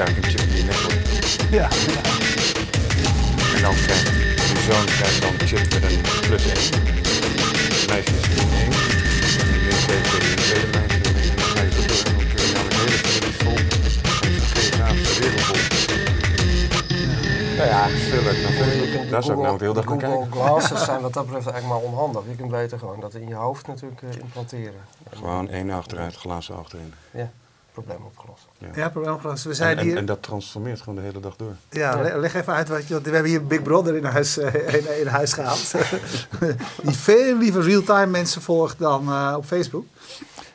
eigenlijk een chip in je nek wordt. Ja. En dan krijgt je zoon krijgt dan een chip met een plus 1. Het meisje is min 1. En die min 2 tegen je tweede meisje. En dan ga je zo door. En dan kun je nou een hele familie vol. En een geografische wereld vol. Nou ja, het is veel dan Je Facebook. de Daar zou ik de hele dag naar Google kijken. Glasses zijn wat dat betreft eigenlijk maar onhandig. Je kunt beter gewoon dat in je hoofd natuurlijk eh, implanteren. En, Gewoon één achteruit, glazen achterin. Ja, probleem opgelost. Ja, probleem opgelost. We En, zijn en, hier... en dat transformeert gewoon de hele dag door. Ja, le- leg even uit wat je. want We hebben hier Big Brother in huis, eh, in, in huis gehaald. Die veel liever real-time mensen volgt dan eh, op Facebook.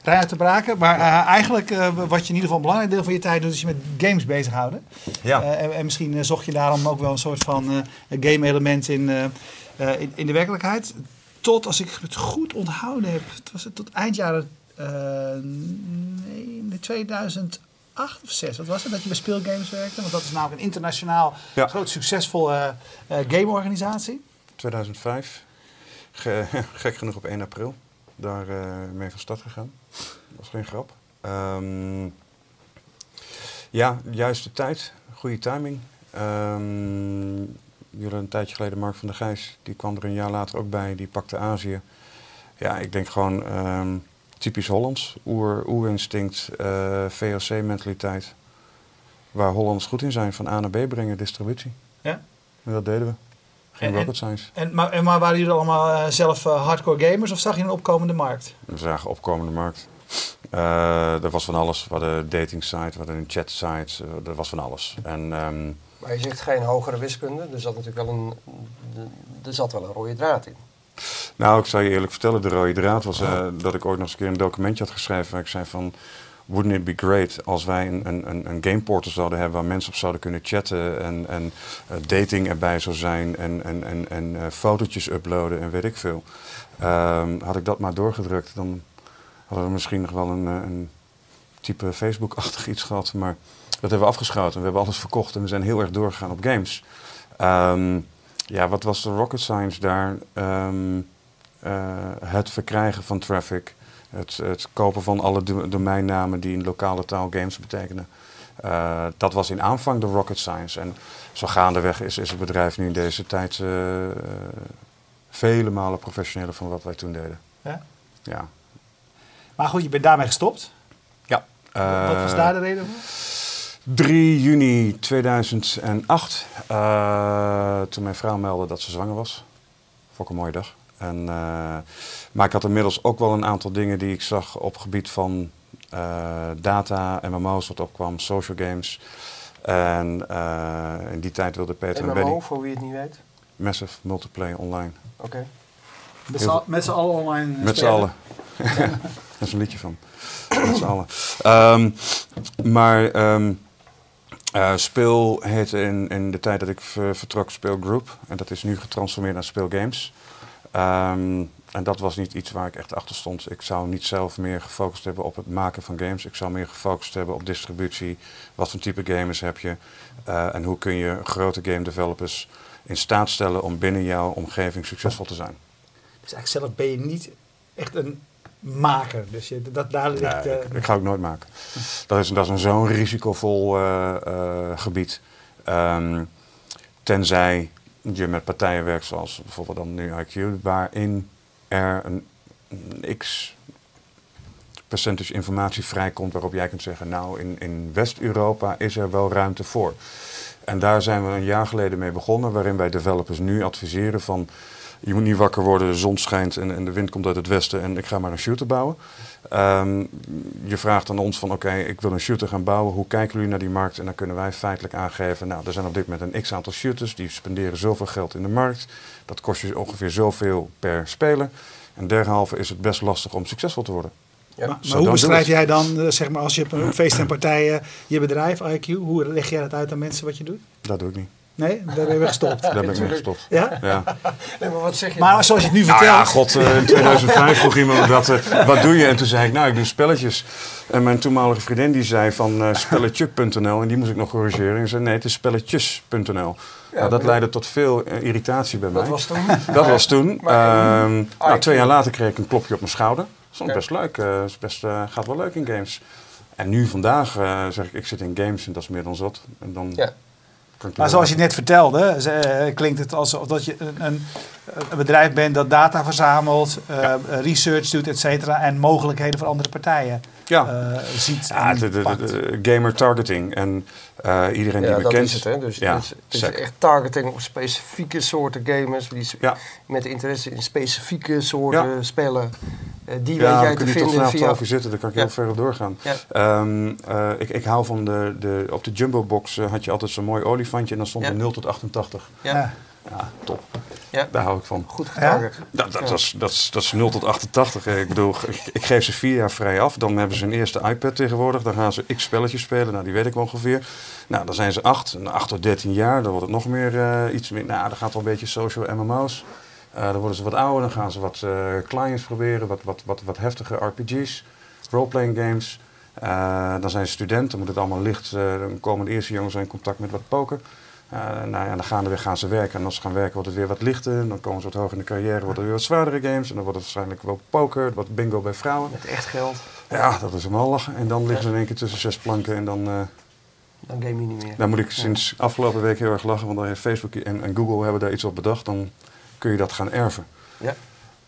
Rijn te braken. Maar eh, eigenlijk, eh, wat je in ieder geval een belangrijk deel van je tijd doet, is je met games bezighouden. Ja. Eh, en, en misschien zocht je daarom ook wel een soort van eh, game-element in, eh, eh, in, in de werkelijkheid. Tot, als ik het goed onthouden heb, het was het tot eind jaren nee, 2008 of 6. Wat was het dat je bij Speelgames werkte? Want dat is namelijk een internationaal Ja. groot succesvolle eh, eh, gameorganisatie. 2005. Ge- gek genoeg op 1 april. Daar eh, mee van start gegaan. Dat was geen grap. Ehm, ja, juiste tijd. Goede timing. Ehm, jullie een tijdje geleden Mark van der Gijs. Die kwam er een jaar later ook bij. Die pakte Azië. Ja, ik denk gewoon ehm, typisch Hollands. Oer, oerinstinct, eh VOC-mentaliteit. Waar Hollanders goed in zijn. Van A naar B brengen, distributie. Ja. En dat deden we. Geen En- en- rocket science. En, maar, en maar waren jullie allemaal eh, zelf eh, hardcore gamers of zag je een opkomende markt? We zagen opkomende markt. Eh er was van alles. We hadden een dating site, we hadden een chat site, er was van alles. En ehm, Maar je zegt geen hogere wiskunde. Er zat natuurlijk wel een, er zat wel een rode draad in. Nou, ik zal je eerlijk vertellen, de rode draad was eh, dat ik ooit nog eens een keer een documentje had geschreven waar ik zei van... Wouldn't it be great als wij een, een, een, gameportal zouden hebben waar mensen op zouden kunnen chatten en, en eh, dating erbij zou zijn en, en, en, en eh, fotootjes uploaden en weet ik veel. Ehm, had ik dat maar doorgedrukt, dan hadden we misschien nog wel een, een type Facebook-achtig iets gehad. Maar dat hebben we afgeschoten. We hebben alles verkocht en we zijn heel erg doorgegaan op games. Ehm, ja, wat was de rocket science daar? Ehm, eh, het verkrijgen van traffic. Het, het kopen van alle do- domeinnamen die in lokale taal games betekenen. Eh, dat was in aanvang de rocket science. En zo gaandeweg is, is het bedrijf nu in deze tijd eh, vele malen professioneler van wat wij toen deden. Ja. Ja. Maar goed, je bent daarmee gestopt. ja. Wat was daar de reden voor? 3 juni 2008, eh, toen mijn vrouw meldde dat ze zwanger was. Vond ik een mooie dag. En, eh, maar ik had inmiddels ook wel een aantal dingen die ik zag op gebied van eh, data, MMO's wat opkwam, social games. En eh, in die tijd wilde Peter en Benny MMO, voor wie het niet weet. Massive Multiplayer Online. Oké. Met z'n- Met z'n allen online Met z'n spelen. allen. Daar is een liedje van. Met z'n allen. Ehm, maar ehm, eh, Speel heette in, in de tijd dat ik ver- vertrok Speel Group. En dat is nu getransformeerd naar Speel Games. Ehm, en dat was niet iets waar ik echt achter stond. Ik zou niet zelf meer gefocust hebben op het maken van games. Ik zou meer gefocust hebben op distributie. Wat voor type gamers heb je? Eh, en hoe kun je grote game developers in staat stellen om binnen jouw omgeving succesvol te zijn? Dus eigenlijk zelf ben je niet echt een maker. Dus je, dat, daar ligt... Eh, ik, ik ga ook nooit maken. Dat is, dat is een zo'n risicovol eh, eh, gebied. Ehm, tenzij je met partijen werkt zoals bijvoorbeeld dan nu IQ, waarin er een, een x percentage informatie vrijkomt waarop jij kunt zeggen, nou in, in West-Europa is er wel ruimte voor. En daar zijn we een jaar geleden mee begonnen, waarin wij developers nu adviseren van je moet niet wakker worden, de zon schijnt en, en de wind komt uit het westen en ik ga maar een shooter bouwen. Ehm, je vraagt aan ons van oké, ik wil een shooter gaan bouwen, hoe kijken jullie naar die markt? En dan kunnen wij feitelijk aangeven, nou er zijn op dit moment een x aantal shooters, die spenderen zoveel geld in de markt. Dat kost je ongeveer zoveel per speler. En derhalve is het best lastig om succesvol te worden. Ja. maar maar hoe beschrijf jij dan, eh, zeg maar, als je op een feest en partijen je bedrijf, IQ, hoe leg jij dat uit aan mensen wat je doet? Dat doe ik niet. Nee, daar ben je gestopt. Daar ben ik mee gestopt. Ja? Ja. Nee, maar wat zeg je? Maar zoals je het nu Nou vertelt. ja, god, eh, in 2005 vroeg iemand dat, eh, wat doe je? En toen zei ik, nou, ik doe spelletjes. En mijn toenmalige vriendin die zei van eh spelletjuk.nl en die moest ik nog corrigeren. En zei, nee, het is spelletjes.nl. nou, dat maar- leidde tot veel irritatie bij mij. dat was toen. Dat was toen. Maar- Ehm, nou, twee jaar later kreeg ik een klopje op mijn schouder. Dat is best leuk. eh, is best, eh, gaat wel leuk in games. En nu vandaag eh, zeg ik, ik zit in games en dat is meer dan zat. En dan Ja. Maar zoals je net vertelde, ze- eh, klinkt het alsof dat je een, een, bedrijf bent dat data verzamelt, eh, Ja. research doet, et cetera, en mogelijkheden voor andere partijen Ja, eh, ziet. ja en de, de, de- pakt. de gamer targeting. En eh, iedereen die Ja, me dat kent. is het. Hè? Dus, ja, dus het is sec. echt targeting op specifieke soorten gamers. Die Ja. Met interesse in specifieke soorten spellen. eh, die Ja, weet we jij te kunnen niet tot vinden vanavond via... over zitten, daar kan ik Ja. heel ver op doorgaan. Ja. Ehm, eh, ik, ik hou van de, de, op de Jumbo box had je altijd zo'n mooi olifantje en dan stond Ja. er 0 tot 88. Ja. Ja. Ja, top. Ja. Daar hou ik van. Goed getarget. Dat, dat, is, dat, is, dat is 0 tot 88. Eh, Ik bedoel, ik, ik geef ze vier jaar vrij af. Dan hebben ze een eerste iPad tegenwoordig. Dan gaan ze x spelletjes spelen. Nou, die weet ik ongeveer. Nou, dan zijn ze 8. En 8 tot 13 jaar. Dan wordt het nog meer eh, iets meer. Nou, dan gaat wel een beetje social MMO's. Eh, dan worden ze wat ouder. Dan gaan ze wat eh, clients proberen. Wat, wat, wat, wat heftige RPG's. Roleplaying games. Dan zijn ze studenten. Dan moet het allemaal licht. dan komen de eerste jongens in contact met wat poker. Eh, nou ja, dan gaandeweg gaan ze werken. En als ze gaan werken wordt het weer wat lichter. Dan komen ze wat hoger in de carrière, wordt het weer wat zwaardere games. En dan wordt het waarschijnlijk wel poker, wat bingo bij vrouwen. Met echt geld. Ja, dat is helemaal lachen. En dan liggen ze in één keer tussen zes planken. En dan, eh, Dan game je niet meer. dan moet ik sinds afgelopen week heel erg lachen. Want heeft Facebook en, en Google hebben daar iets op bedacht. Dan kun je dat gaan erven. Ja.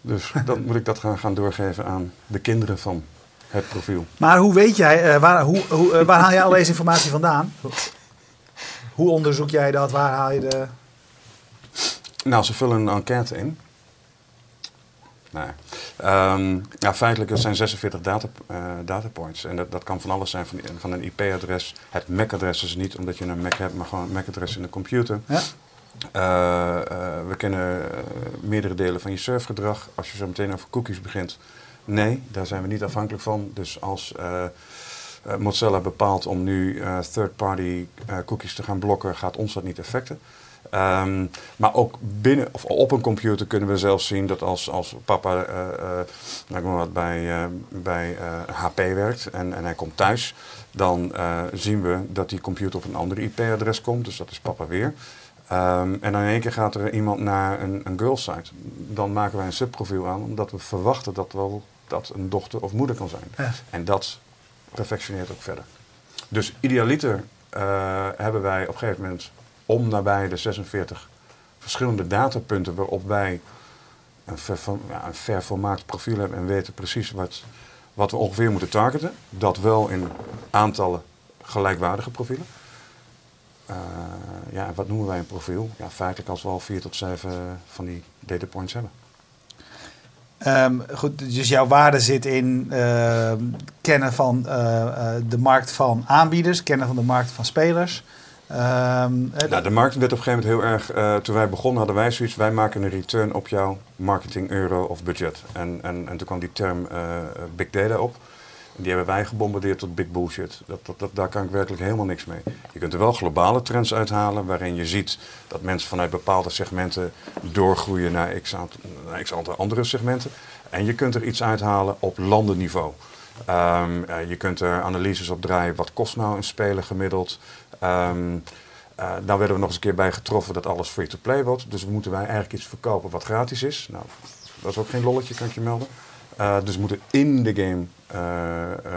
Dus dan moet ik dat gaan, gaan doorgeven aan de kinderen van het profiel. Maar hoe weet jij, eh, waar, hoe, hoe, waar haal jij al deze informatie vandaan? Hoe onderzoek jij dat? Waar haal je de... Nou, ze vullen een enquête in. Nee. Ehm, ja, feitelijk er zijn 46 data, eh, datapoints. En dat, dat kan van alles zijn, van, van een IP-adres. Het MAC-adres is niet omdat je een Mac hebt, maar gewoon een MAC-adres in de computer. Ja? Eh, eh, we kennen meerdere delen van je surfgedrag. Als je zo meteen over cookies begint, nee, daar zijn we niet afhankelijk van. Dus als Mozilla bepaalt om nu eh, third-party eh, cookies te gaan blokken, gaat ons dat niet affecten. Ehm, maar ook binnen of op een computer kunnen we zelfs zien dat als, als papa eh, eh, nou, wat, bij, eh, bij eh, HP werkt en, en hij komt thuis, dan eh, zien we dat die computer op een andere IP-adres komt. Dus dat is papa weer. Ehm, en dan in één keer gaat er iemand naar een, een girl site. Dan maken wij een subprofiel aan, omdat we verwachten dat wel dat een dochter of moeder kan zijn. Ja. En dat perfectioneert ook verder. Dus idealiter eh, hebben wij op een gegeven moment om nabij de 46 verschillende datapunten waarop wij een, ver, ja, een ver volmaakt profiel hebben en weten precies wat, wat we ongeveer moeten targeten. Dat wel in aantallen gelijkwaardige profielen. Eh, ja, wat noemen wij een profiel? Ja, feitelijk als we al vier tot zeven van die data points hebben. Ehm, goed, dus jouw waarde zit in ehm, kennen van eh, eh, de markt van aanbieders, kennen van de markt van spelers. Eh, Nou, de markt werd op een gegeven moment heel erg, eh, toen wij begonnen hadden wij zoiets, wij maken een return op jouw marketing euro of budget. En, en, en toen kwam die term big data op. En die hebben wij gebombardeerd tot big bullshit. Dat, dat, dat, daar kan ik werkelijk helemaal niks mee. Je kunt er wel globale trends uithalen waarin je ziet dat mensen vanuit bepaalde segmenten doorgroeien naar x aantal, naar x aantal andere segmenten. En je kunt er iets uithalen op landenniveau. Eh, je kunt er analyses op draaien. Wat kost nou een speler gemiddeld? Eh nou werden we nog eens een keer bij getroffen dat alles free-to-play wordt. Dus moeten wij eigenlijk iets verkopen wat gratis is. Nou, dat is ook geen lolletje, kan ik je melden. Eh, dus moeten in de game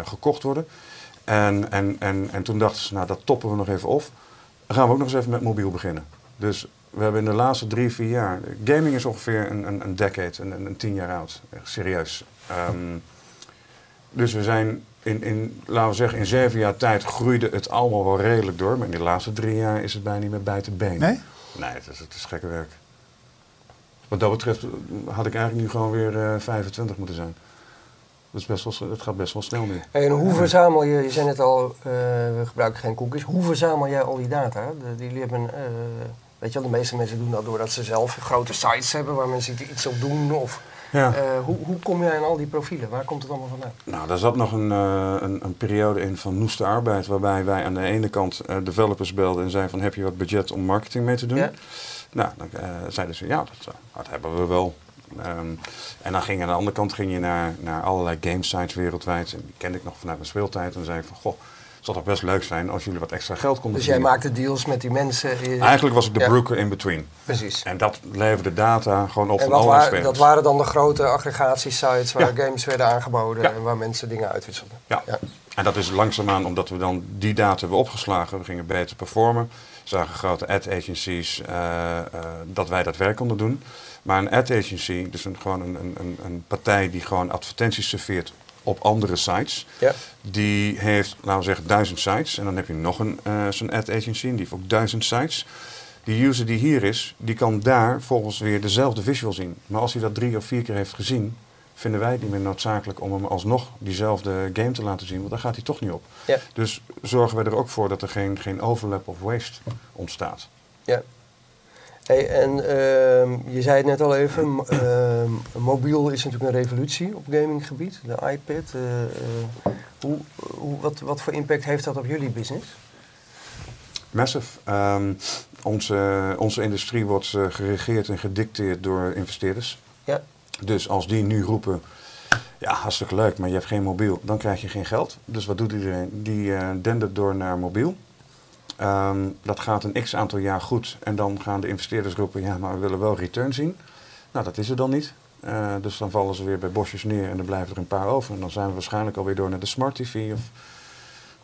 gekocht worden. En, en, en, en toen dachten ze, nou dat toppen we nog even op. Dan gaan we ook nog eens even met mobiel beginnen. Dus we hebben in de laatste drie, vier jaar... Gaming is ongeveer een, een, een decade, een, een, tien jaar oud. Echt serieus. Ehm, dus we zijn in, in, laten we zeggen, in zeven jaar tijd groeide het allemaal wel redelijk door. Maar in de laatste drie jaar is het bijna niet meer bij te been. Nee? Nee, het is, het is gekke werk. Wat dat betreft had ik eigenlijk nu gewoon weer eh 25 moeten zijn. Dat, is best wel, dat gaat best wel snel nu. En hoe verzamel je, je zei net al, eh, we gebruiken geen cookies. Hoe verzamel jij al die data? De, die hebben, eh, weet je wel, de meeste mensen doen dat doordat ze zelf grote sites hebben waar mensen iets op doen. Of, Ja. eh, hoe, hoe kom jij aan al die profielen? Waar komt het allemaal vandaan? Nou, daar zat nog een, eh, een, een periode in van noeste arbeid, waarbij wij aan de ene kant eh, developers belden en zeiden van heb je wat budget om marketing mee te doen? Ja. Nou, dan zeiden ze ja, dat, dat hebben we wel. Ehm, en dan ging aan de andere kant ging je naar, naar allerlei game sites wereldwijd. En die kende ik nog vanuit mijn speeltijd. En dan zei ik van, goh, het zou toch best leuk zijn als jullie wat extra geld konden Dus jij maakte deals met die mensen. Eigenlijk was ik de Ja. broker in between. Precies. En dat leverde data gewoon op En van spelers. dat waren dan de grote aggregatiesites waar Ja. games werden aangeboden Ja. en waar mensen dingen uitwisselden. Ja. Ja. En dat is langzaamaan omdat we dan die data hebben opgeslagen. We gingen beter performen. Zagen grote ad agencies eh, eh, dat wij dat werk konden doen. Maar een ad agency, dus een, gewoon een, een, een partij die gewoon advertenties serveert op andere sites. Ja. Die heeft, laten we zeggen, duizend sites. En dan heb je nog een, eh, zo'n ad agency, en die heeft ook duizend sites. Die user die hier is, die kan daar volgens weer dezelfde visual zien. Maar als hij dat drie of vier keer heeft gezien, vinden wij het niet meer noodzakelijk om hem alsnog diezelfde game te laten zien, want daar gaat hij toch niet op. Ja. Dus zorgen we er ook voor dat er geen, geen overlap of waste ontstaat. Ja. Hey, en ehm, je zei het net al even, ehm, mobiel is natuurlijk een revolutie op gaminggebied, de iPad. eh, eh, hoe, hoe, wat, wat voor impact heeft dat op jullie business? Massive. Ehm, onze, onze industrie wordt eh, geregeerd en gedicteerd door investeerders. Ja. Dus als die nu roepen, ja, hartstikke leuk, maar je hebt geen mobiel, dan krijg je geen geld. Dus wat doet iedereen? Die dendert door naar mobiel. Ehm, dat gaat een x aantal jaar goed. En dan gaan de investeerders roepen, ja, maar we willen wel return zien. Nou, dat is er dan niet. Eh, dus dan vallen ze weer bij bosjes neer en er blijven er een paar over. En dan zijn we waarschijnlijk alweer door naar de smart TV of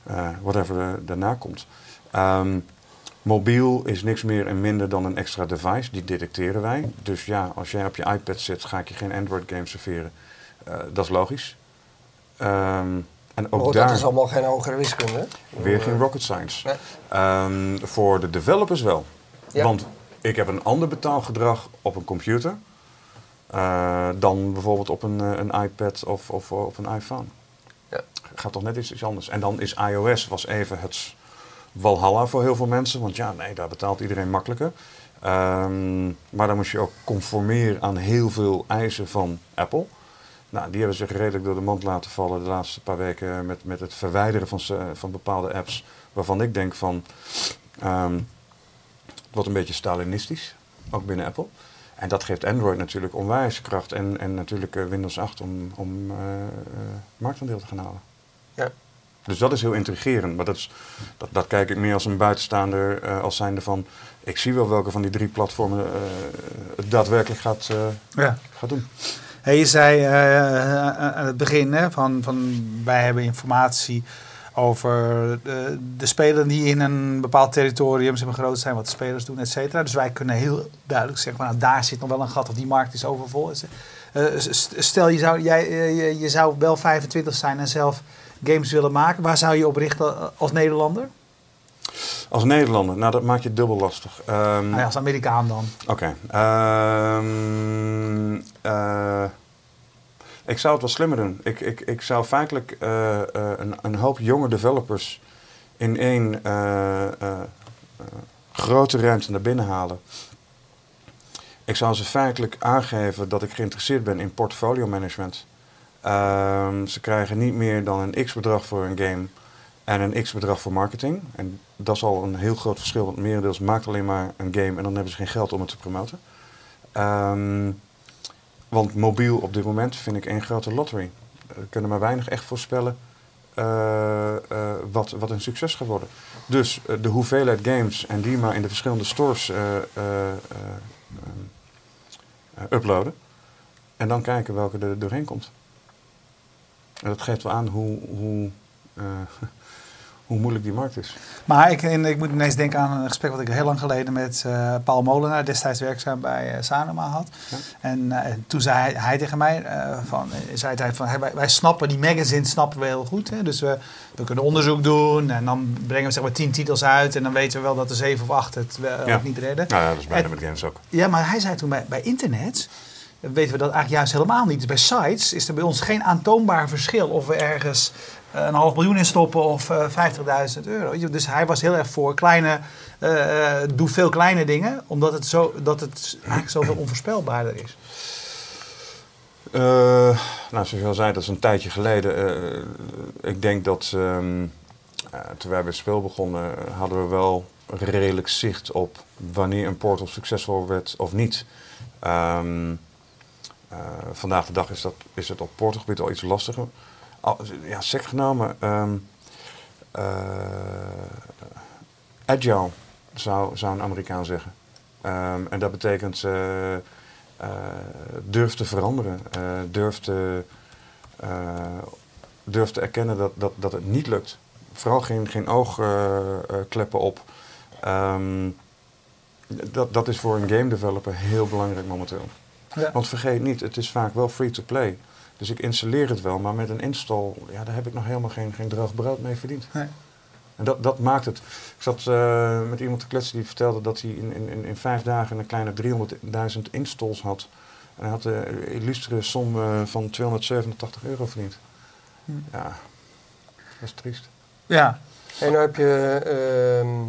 eh, whatever er daarna komt. Ehm, mobiel is niks meer en minder dan een extra device. Die detecteren wij. Dus ja, als jij op je iPad zit, ga ik je geen Android game serveren. Eh, dat is logisch. Ehm, en ook Oh, daar Dat is allemaal geen hogere wiskunde. weer Eh, geen rocket science. Nee. Ehm, voor de developers wel. Ja. Want ik heb een ander betaalgedrag op een computer eh, dan bijvoorbeeld op een, eh, een iPad of, of op een iPhone. Ja. Gaat toch net iets, iets anders. En dan is iOS was even het walhalla voor heel veel mensen. Want ja, nee, daar betaalt iedereen makkelijker. Ehm, maar dan moest je ook conformeren aan heel veel eisen van Apple. Nou, die hebben zich redelijk door de mand laten vallen de laatste paar weken met, met het verwijderen van, ze- van bepaalde apps. Waarvan ik denk van, ehm, het wordt een beetje Stalinistisch, ook binnen Apple. En dat geeft Android natuurlijk onwijs kracht en, en natuurlijk eh, Windows 8 om, om eh, eh, marktaandeel te gaan halen. Ja. Dus dat is heel intrigerend, maar dat, is, dat, dat kijk ik meer als een buitenstaander, eh, als zijnde van, ik zie wel welke van die drie platformen eh, het daadwerkelijk gaat, eh, Ja. gaat doen. Hey, je zei eh, aan het begin hè, van, van wij hebben informatie over de, spelers die in een bepaald territorium maar, groot zijn, wat de spelers doen, et cetera. Dus wij kunnen heel duidelijk zeggen, nou, daar zit nog wel een gat of die markt is overvol. Eh, stel je zou, jij, eh, je, je zou wel 25 zijn en zelf games willen maken. Waar zou je op richten als Nederlander? Als Nederlander, nou dat maakt je dubbel lastig. Ehm, Nou ja, als Amerikaan dan. Oké. ehm, eh, ik zou het wel slimmer doen. Ik, ik, ik zou feitelijk eh, eh, een, een hoop jonge developers in één grote ruimte naar binnen halen. Ik zou ze feitelijk aangeven dat ik geïnteresseerd ben in portfolio management. Ehm, ze krijgen niet meer dan een x-bedrag voor een game en een x-bedrag voor marketing. En dat is al een heel groot verschil, want merendeels maakt alleen maar een game en dan hebben ze geen geld om het te promoten. Ehm, want mobiel op dit moment vind ik één grote lottery. Er kunnen maar weinig echt voorspellen eh, eh, wat, wat een succes gaat worden. Dus eh, de hoeveelheid games en die maar in de verschillende stores uploaden. En dan kijken welke er doorheen komt. En dat geeft wel aan hoe, hoe, hoe moeilijk die markt is. Maar ik, en ik moet ineens denken aan een gesprek wat ik heel lang geleden met eh, Paul Molenaar, destijds werkzaam bij eh, Sanoma had. Ja. En eh, toen zei hij, hij tegen mij, eh, van, eh, zei hij van, hey, wij, wij snappen die magazines snappen we heel goed. Hè? Dus we, we kunnen onderzoek doen en dan brengen we zeg maar tien titels uit en dan weten we wel dat er zeven of acht het wel Ja. niet redden. Nou ja, dat is bijna En- met games ook. Ja, maar hij zei toen bij, bij internet eh, weten we dat eigenlijk juist helemaal niet. Dus bij sites is er bij ons geen aantoonbaar verschil of we ergens eh, een half miljoen in stoppen of eh 50.000 euro. Weet je, Dus hij was heel erg voor kleine, eh, eh, doe veel kleine dingen, omdat het, zo, dat het eigenlijk zoveel onvoorspelbaarder is. Eh, nou, zoals je al zei, dat is een tijdje geleden. Eh, ik denk dat ehm, eh, toen bij het spel begonnen, eh, hadden we wel redelijk zicht op wanneer een portal succesvol werd of niet. Ehm, eh, vandaag de dag is, dat, is het op portalgebied al iets lastiger. Ja, sec genomen, ehm, eh, agile zou, zou een Amerikaan zeggen. Ehm, en dat betekent eh, durf te veranderen, durf te, durft te erkennen dat, dat, dat het niet lukt. Vooral geen, geen oogkleppen op. Ehm, dat, dat is voor een game developer heel belangrijk momenteel. Ja. Want vergeet niet, het is vaak wel free to play. Dus ik installeer het wel, maar met een install, ja, daar heb ik nog helemaal geen, geen droog brood mee verdiend. Nee. En dat, dat maakt het. Ik zat eh, met iemand te kletsen die vertelde dat hij in, in, in- in vijf dagen een kleine 300.000 installs had. En hij had de illustere som eh, van 287 euro verdiend. Hm. Ja, dat is triest. Ja, En dan heb je, ehm,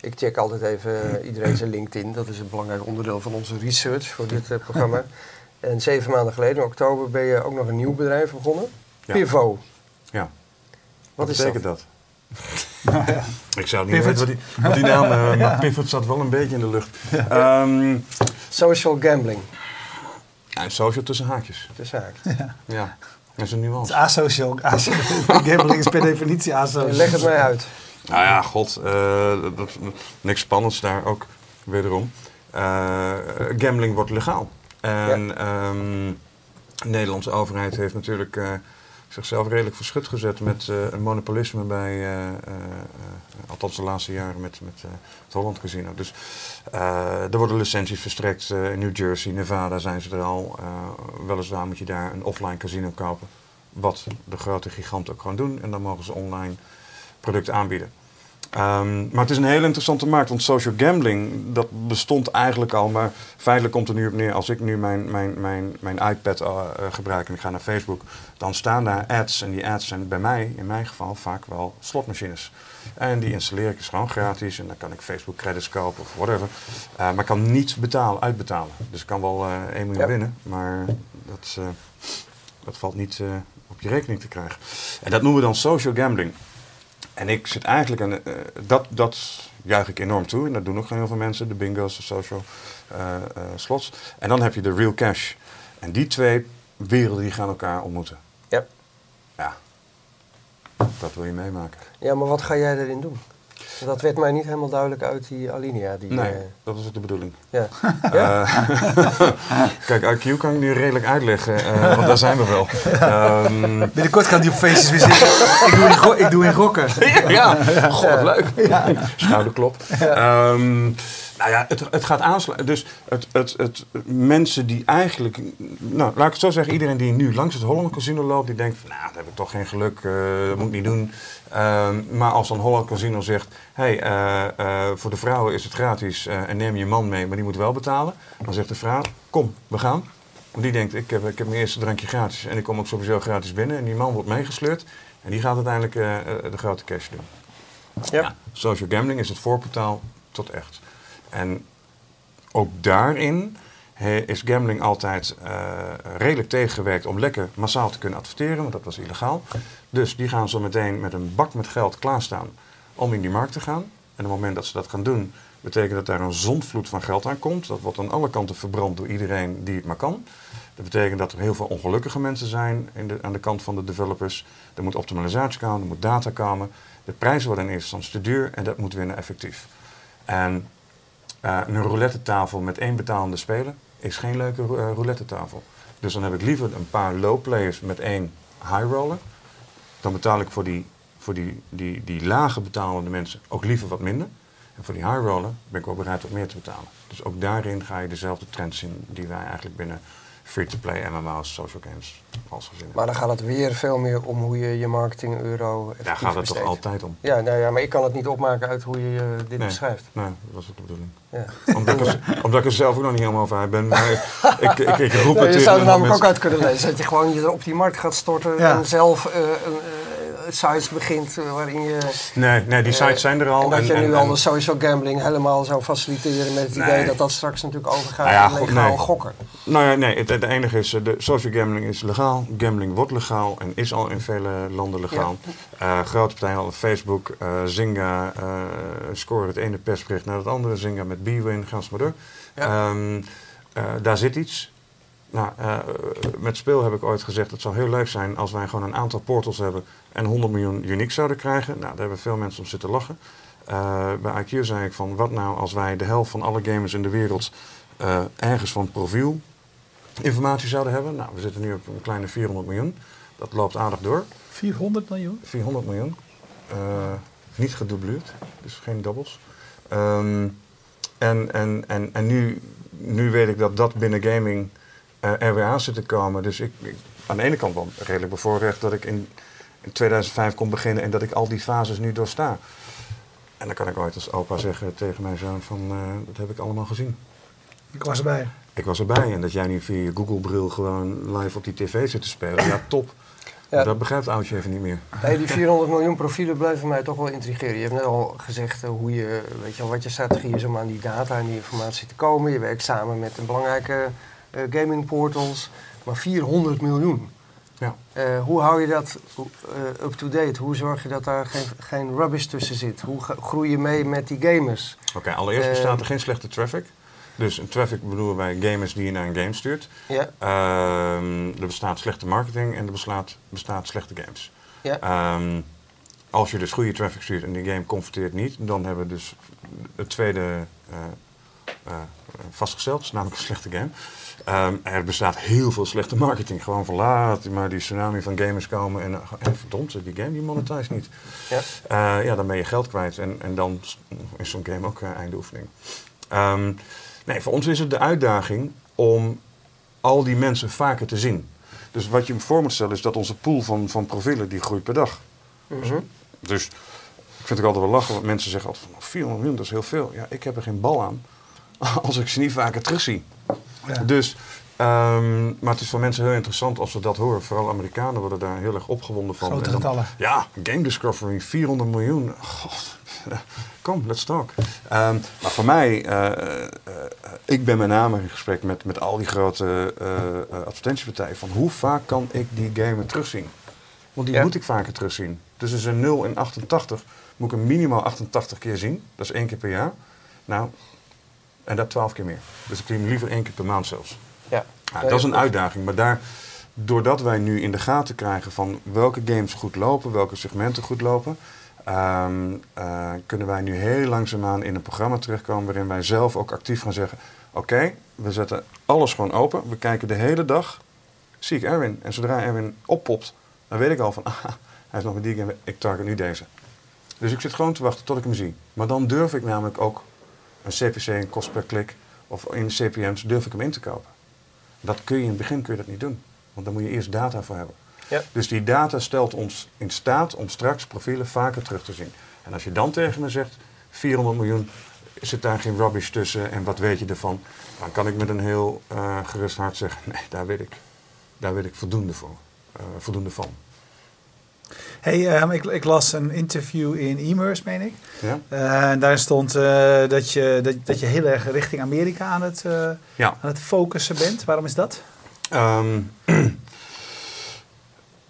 ik check altijd even iedereen zijn LinkedIn. Dat is een belangrijk onderdeel van onze research voor dit eh, programma. En zeven maanden geleden, in oktober, ben je ook nog een nieuw bedrijf begonnen. Ja. Pivo. Ja. Wat is betekent dat? dat? Ik zou niet Pivot. weten wat die, wat die naam, eh, maar Pivot zat wel een beetje in de lucht. Ehm Social gambling. ja, social tussen haakjes. De zaak. Ja, dat is een het is nuance. asocial. asocial. Gambling is per definitie asocial. Leg het mij uit. Nou ja, god, eh, dat, dat- niks spannends daar ook, wederom. Eh, gambling wordt legaal. En ehm, de Nederlandse overheid heeft natuurlijk eh, zichzelf redelijk verschut gezet met eh, een monopolisme bij, eh, althans de laatste jaren met, met het Holland Casino. Dus er worden licenties verstrekt in New Jersey, Nevada zijn ze er al. Weliswaar moet je daar een offline casino kopen, wat de grote giganten ook gewoon doen. En dan mogen ze online producten aanbieden. Ehm, maar het is een hele interessante markt, want social gambling, dat bestond eigenlijk al, maar feitelijk komt er nu op neer, als ik nu mijn, mijn, mijn, mijn iPad eh, eh, gebruik en ik ga naar Facebook, dan staan daar ads en die ads zijn bij mij, in mijn geval, vaak wel slotmachines. En die installeer ik dus gewoon gratis en dan kan ik Facebook credits kopen of whatever. Eh, maar ik kan niet betalen, uitbetalen. Dus ik kan wel eh 1 miljoen Ja. winnen, maar dat, dat valt niet op je rekening te krijgen. En dat noemen we dan social gambling. En ik zit eigenlijk aan. eh, dat, dat juich ik enorm toe. En dat doen ook heel veel mensen. De bingo's, de social eh, eh, slots. En dan heb je de real cash. En die twee werelden die gaan elkaar ontmoeten. Ja. Ja. Dat wil je meemaken. Ja, maar wat ga jij erin doen? Dat werd mij niet helemaal duidelijk uit die alinea. Die, Nee, eh, dat is ook de bedoeling. ja. ja? Eh, Kijk, IQ kan ik nu redelijk uitleggen, eh, want daar zijn we wel. Ehm, Binnenkort kan die op feestjes weer zitten. ik, doe in ik doe in gokken. ja, god, wat leuk. Schouderklop. Ehm, nou ja, het, het gaat aansluiten. Dus het, het, het, mensen die eigenlijk... Nou, laat ik het zo zeggen. Iedereen die nu langs het Holland Casino loopt, die denkt van... Nou, dat heb ik toch geen geluk. eh, dat moet ik niet doen. Ehm, maar als dan Holland Casino zegt... hey, eh, eh, voor de vrouwen is het gratis en neem je man mee, maar die moet wel betalen. Dan zegt de vrouw, kom, we gaan. Want die denkt, ik heb, ik heb mijn eerste drankje gratis en ik kom ook sowieso gratis binnen. En die man wordt meegesleurd en die gaat uiteindelijk de grote cash doen. Ja. Ja, social gambling is het voorportaal tot echt. En ook daarin is gambling altijd eh, redelijk tegengewerkt om lekker massaal te kunnen adverteren, want dat was illegaal. Dus die gaan zo meteen met een bak met geld klaarstaan om in die markt te gaan. En op het moment dat ze dat gaan doen, betekent dat daar een zondvloed van geld aan komt. Dat wordt aan alle kanten verbrand door iedereen die het maar kan. Dat betekent dat er heel veel ongelukkige mensen zijn in aan de kant van de developers. Er moet optimalisatie komen, er moet data komen. De prijzen worden in eerste instantie te duur en dat moet winnen effectief. En eh, een roulette tafel met één betalende speler is geen leuke eh, roulette tafel. Dus dan heb ik liever een paar low players met één high roller. Dan betaal ik voor die, voor die, die, die lage betalende mensen ook liever wat minder. En voor die high roller ben ik ook bereid wat meer te betalen. Dus ook daarin ga je dezelfde trends zien die wij eigenlijk binnen free-to-play MMO's, social games als gezin Maar dan gaat het weer veel meer om hoe je je marketing euro Daar gaat het toch altijd om. Ja, nou ja, maar ik kan het niet opmaken uit hoe je eh, dit Nee. beschrijft. Nee, dat was ook de bedoeling. Ja. Omdat ik, er, omdat ik er zelf ook nog niet helemaal uit ben. Maar ik, ik, ik roep Ja, het je zou er namelijk mensen- ook uit kunnen lezen dat je gewoon je op die markt gaat storten Ja. en zelf eh, een, eh, sites begint eh, waarin je... Nee, nee die sites zijn er al. En dat je nu al de social gambling helemaal zou faciliteren met het Nee. idee dat dat straks natuurlijk overgaat Nou ja, legaal nee. gokken. Nou ja, nee, het, het enige is, eh, de social gambling is legaal. Gambling wordt legaal en is al in vele landen legaal. Eh, grote partijen al Facebook, eh, Zynga eh, scoren het ene persbericht naar het andere. Zynga met B-Win, ga eens maar door. Ja. Ehm, eh, daar zit iets. Nou, eh, met speel heb ik ooit gezegd, het zou heel leuk zijn als wij gewoon een aantal portals hebben en 100 miljoen unique zouden krijgen. Nou, daar hebben veel mensen om zitten lachen. Eh, bij IQ zei ik van, wat nou als wij de helft van alle gamers in de wereld eh, ergens van profiel informatie zouden hebben. Nou, we zitten nu op een kleine 400 miljoen. dat loopt aardig door. 400 miljoen? 400 miljoen. Niet gedoubleerd, dus geen doubles. Um, en en, en, en nu, nu weet ik dat dat binnen gaming uh, er weer aan zit te komen. Dus ik, ik, aan de ene kant wel redelijk bevoorrecht dat ik in, in 2005 kon beginnen en dat ik al die fases nu doorsta. En dan kan ik ooit als opa zeggen tegen mijn zoon van, uh, dat heb ik allemaal gezien. Ik was erbij. Ik was erbij. En dat jij nu via je Google-bril gewoon live op die tv zit te spelen. Ja, top. Ja. Dat begrijpt oudje even niet meer. Die 400 miljoen profielen blijven mij toch wel intrigeren. Je hebt net al gezegd uh, hoe je, weet je, wat je strategie is om aan die data en die informatie te komen. Je werkt samen met een belangrijke gaming portals. Maar 400 miljoen. Ja. Uh, hoe hou je dat up-to-date? Hoe zorg je dat daar geen, geen rubbish tussen zit? Hoe groei je mee met die gamers? Oké, allereerst bestaat er geen slechte traffic. Dus een traffic bedoelen wij gamers die je naar een game stuurt. Ja. Um, er bestaat slechte marketing en er bestaat, bestaat slechte games. Ja. Um, als je dus goede traffic stuurt en die game converteert niet, dan hebben we dus het tweede uh, uh, vastgesteld, is namelijk een slechte game. Um, er bestaat heel veel slechte marketing. Gewoon van laat maar die tsunami van gamers komen en, en verdomd, die game die monetize niet. Ja. Uh, ja, dan ben je geld kwijt en, en dan is zo'n game ook einde oefening. Um, Nee, voor ons is het de uitdaging om al die mensen vaker te zien. Dus wat je voor moet stellen is dat onze pool van, van profielen die groeit per dag. Mm Dus ik vind het altijd wel lachen, want mensen zeggen altijd van 400 miljoen, dat is heel veel. Ja, ik heb er geen bal aan als ik ze niet vaker terugzie. Ja. Dus, um, maar het is voor mensen heel interessant als ze dat horen. Vooral Amerikanen worden daar heel erg opgewonden van. Grote getallen. Ja, Game Discovery, 400 miljoen. God, kom, let's talk. Um, maar voor mij, uh, uh, ik ben met name in gesprek met, met al die grote uh, advertentiepartijen van hoe vaak kan ik die gamer terugzien? Want die moet ik vaker terugzien. Dus is een 0 in 88, moet ik hem minimaal 88 keer zien. Dat is één keer per jaar. Nou, en dat 12 keer meer. Dus ik hem liever één keer per maand zelfs. Ja. Dat is een uitdaging, maar daar doordat wij nu in de gaten krijgen van welke games goed lopen, welke segmenten goed lopen, um, uh, kunnen wij nu heel langzaamaan in een programma terechtkomen waarin wij zelf ook actief gaan zeggen: Oké, we zetten alles gewoon open. We kijken de hele dag. Zie ik Erwin. En zodra Erwin oppopt, dan weet ik al van: ah, hij is nog met die game. Ik target nu deze. Dus ik zit gewoon te wachten tot ik hem zie. Maar dan durf ik namelijk ook een CPC, een kost per klik of in CPM's, durf ik hem in te kopen. Dat kun je in het begin kun je dat niet doen. Want dan moet je eerst data voor hebben. Ja. Dus die data stelt ons in staat om straks profielen vaker terug te zien. En als je dan tegen me zegt, 400 miljoen, zit daar geen rubbish tussen en wat weet je ervan? Dan kan ik met een heel uh, gerust hart zeggen, nee, daar weet ik, daar weet ik voldoende, voor, uh, voldoende van. Hey, um, ik, ik, las een interview in e-merse, meen ik. Ja. Uh, en daar stond dat, je, dat, dat je heel erg richting Amerika aan het, ja. aan het focussen bent. Waarom is dat? Um,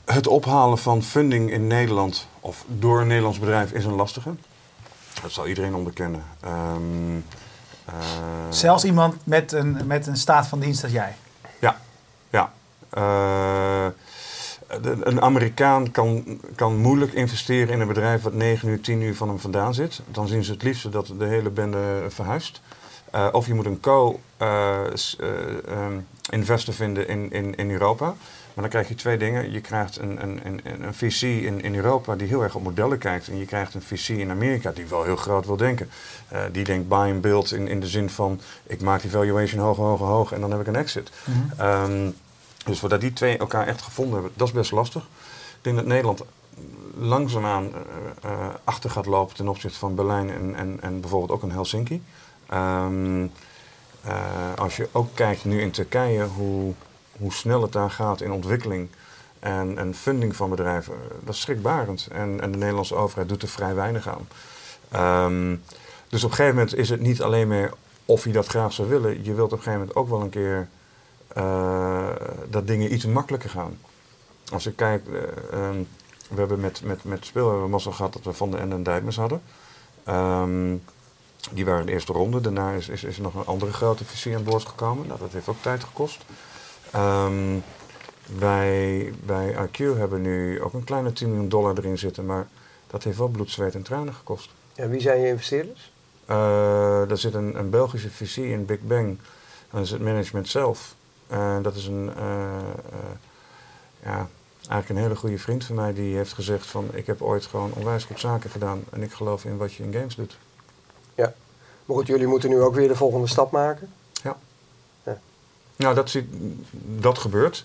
Het ophalen van funding in Nederland of door een Nederlands bedrijf is een lastige. Dat zal iedereen onderkennen. Um, uh, Zelfs iemand met een, met een staat van dienst als jij? Ja, ja. Een Amerikaan kan, kan moeilijk investeren in een bedrijf wat 9 uur, 10 uur van hem vandaan zit. Dan zien ze het liefst dat de hele bende verhuist. Uh, of je moet een co-investor vinden in, in, in Europa. Maar dan krijg je twee dingen. Je krijgt een, een, een, een VC in, in Europa die heel erg op modellen kijkt. En je krijgt een VC in Amerika die wel heel groot wil denken. Die denkt buy and build in, in de zin van ik maak die valuation hoger, hoger, hoger en dan heb ik een exit. Mm -hmm. um, dus voordat die twee elkaar echt gevonden hebben, dat is best lastig. Ik denk dat Nederland langzaamaan uh, achter gaat lopen ten opzichte van Berlijn en, en, en bijvoorbeeld ook in Helsinki. Um, als je ook kijkt nu in Turkije hoe hoe snel het daar gaat in ontwikkeling en, en funding van bedrijven, dat is schrikbarend. En, en de Nederlandse overheid doet er vrij weinig aan. Um, dus op een gegeven moment is het niet alleen meer of je dat graag zou willen. Je wilt op een gegeven moment ook wel een keer uh, dat dingen iets makkelijker gaan. Als ik kijk, uh, um, we hebben met, met, met speel hebben we gehad dat we Van de Ende en hadden. Um, die waren de eerste ronde. Daarna is, is, is er nog een andere grote visie aan boord gekomen. Nou, dat heeft ook tijd gekost. Um, wij bij IQ hebben nu ook een kleine 10 miljoen dollar erin zitten, maar dat heeft wel bloed, zweet en tranen gekost. En wie zijn je investeerders? Uh, er zit een, een, Belgische visie in Big Bang. Dat is het management zelf. Uh, dat is een, uh, ja, Eigenlijk een hele goede vriend van mij die heeft gezegd van ik heb ooit gewoon onwijs goed zaken gedaan en ik geloof in wat je in games doet. Maar goed, jullie moeten nu ook weer de volgende stap maken. Nou, dat, ziet, dat gebeurt.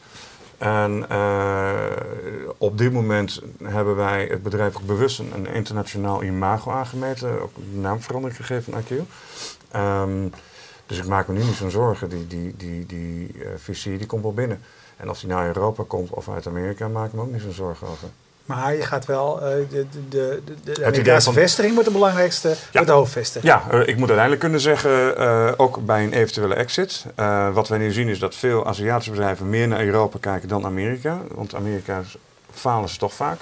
En eh, op dit moment hebben wij het bedrijf ook bewust een, een internationaal imago aangemeten, ook een naamverandering gegeven aan IQ. Ehm, dus ik maak me nu niet zo'n zorgen. Die, die, die, die eh, visie die komt wel binnen. En of die naar Europa komt of uit Amerika, maak ik me ook niet zo'n zorgen over. Maar je gaat wel, eh, de, de, de, de, Amerikaanse van- vestiging wordt de belangrijkste, wordt de hoofdvestiging. Ja, eh, ik moet uiteindelijk kunnen zeggen, ook bij een eventuele exit. wat wij nu zien is dat veel Aziatische bedrijven meer naar Europa kijken dan Amerika. Want Amerika falen ze toch vaak.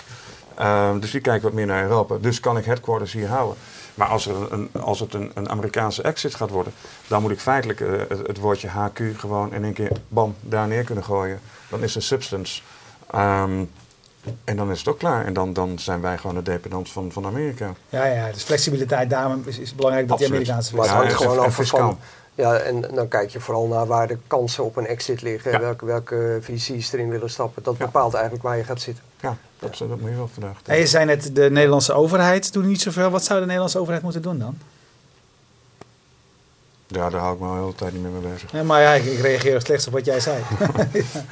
Dus die kijken wat meer naar Europa. Dus kan ik headquarters hier houden. Maar als, er een, een- als het een, een Amerikaanse exit gaat worden, dan moet ik feitelijk eh, het, het woordje HQ gewoon in één keer bam daar neer kunnen gooien. Dan is er substance. Ehm, en dan is het ook klaar. En dan, dan zijn wij gewoon de dependant van, van Amerika. Ja, ja, dus flexibiliteit, daarom is, is belangrijk dat die Absoluut. Amerikaanse Maar het Ja, hangt en- gewoon fiscaal. van... Ja, en dan kijk je vooral naar waar de kansen op een exit liggen. Ja. Welke, welke VC's erin willen stappen. Dat Ja. bepaalt eigenlijk waar je gaat zitten. Dat, dat moet je wel vandaag. En je zei net, de Nederlandse overheid doet niet zoveel. Wat zou de Nederlandse overheid moeten doen dan? Ja, daar hou ik me al de hele tijd niet meer mee bezig. Ja, maar ja, ik, ik reageer slechts op wat jij zei.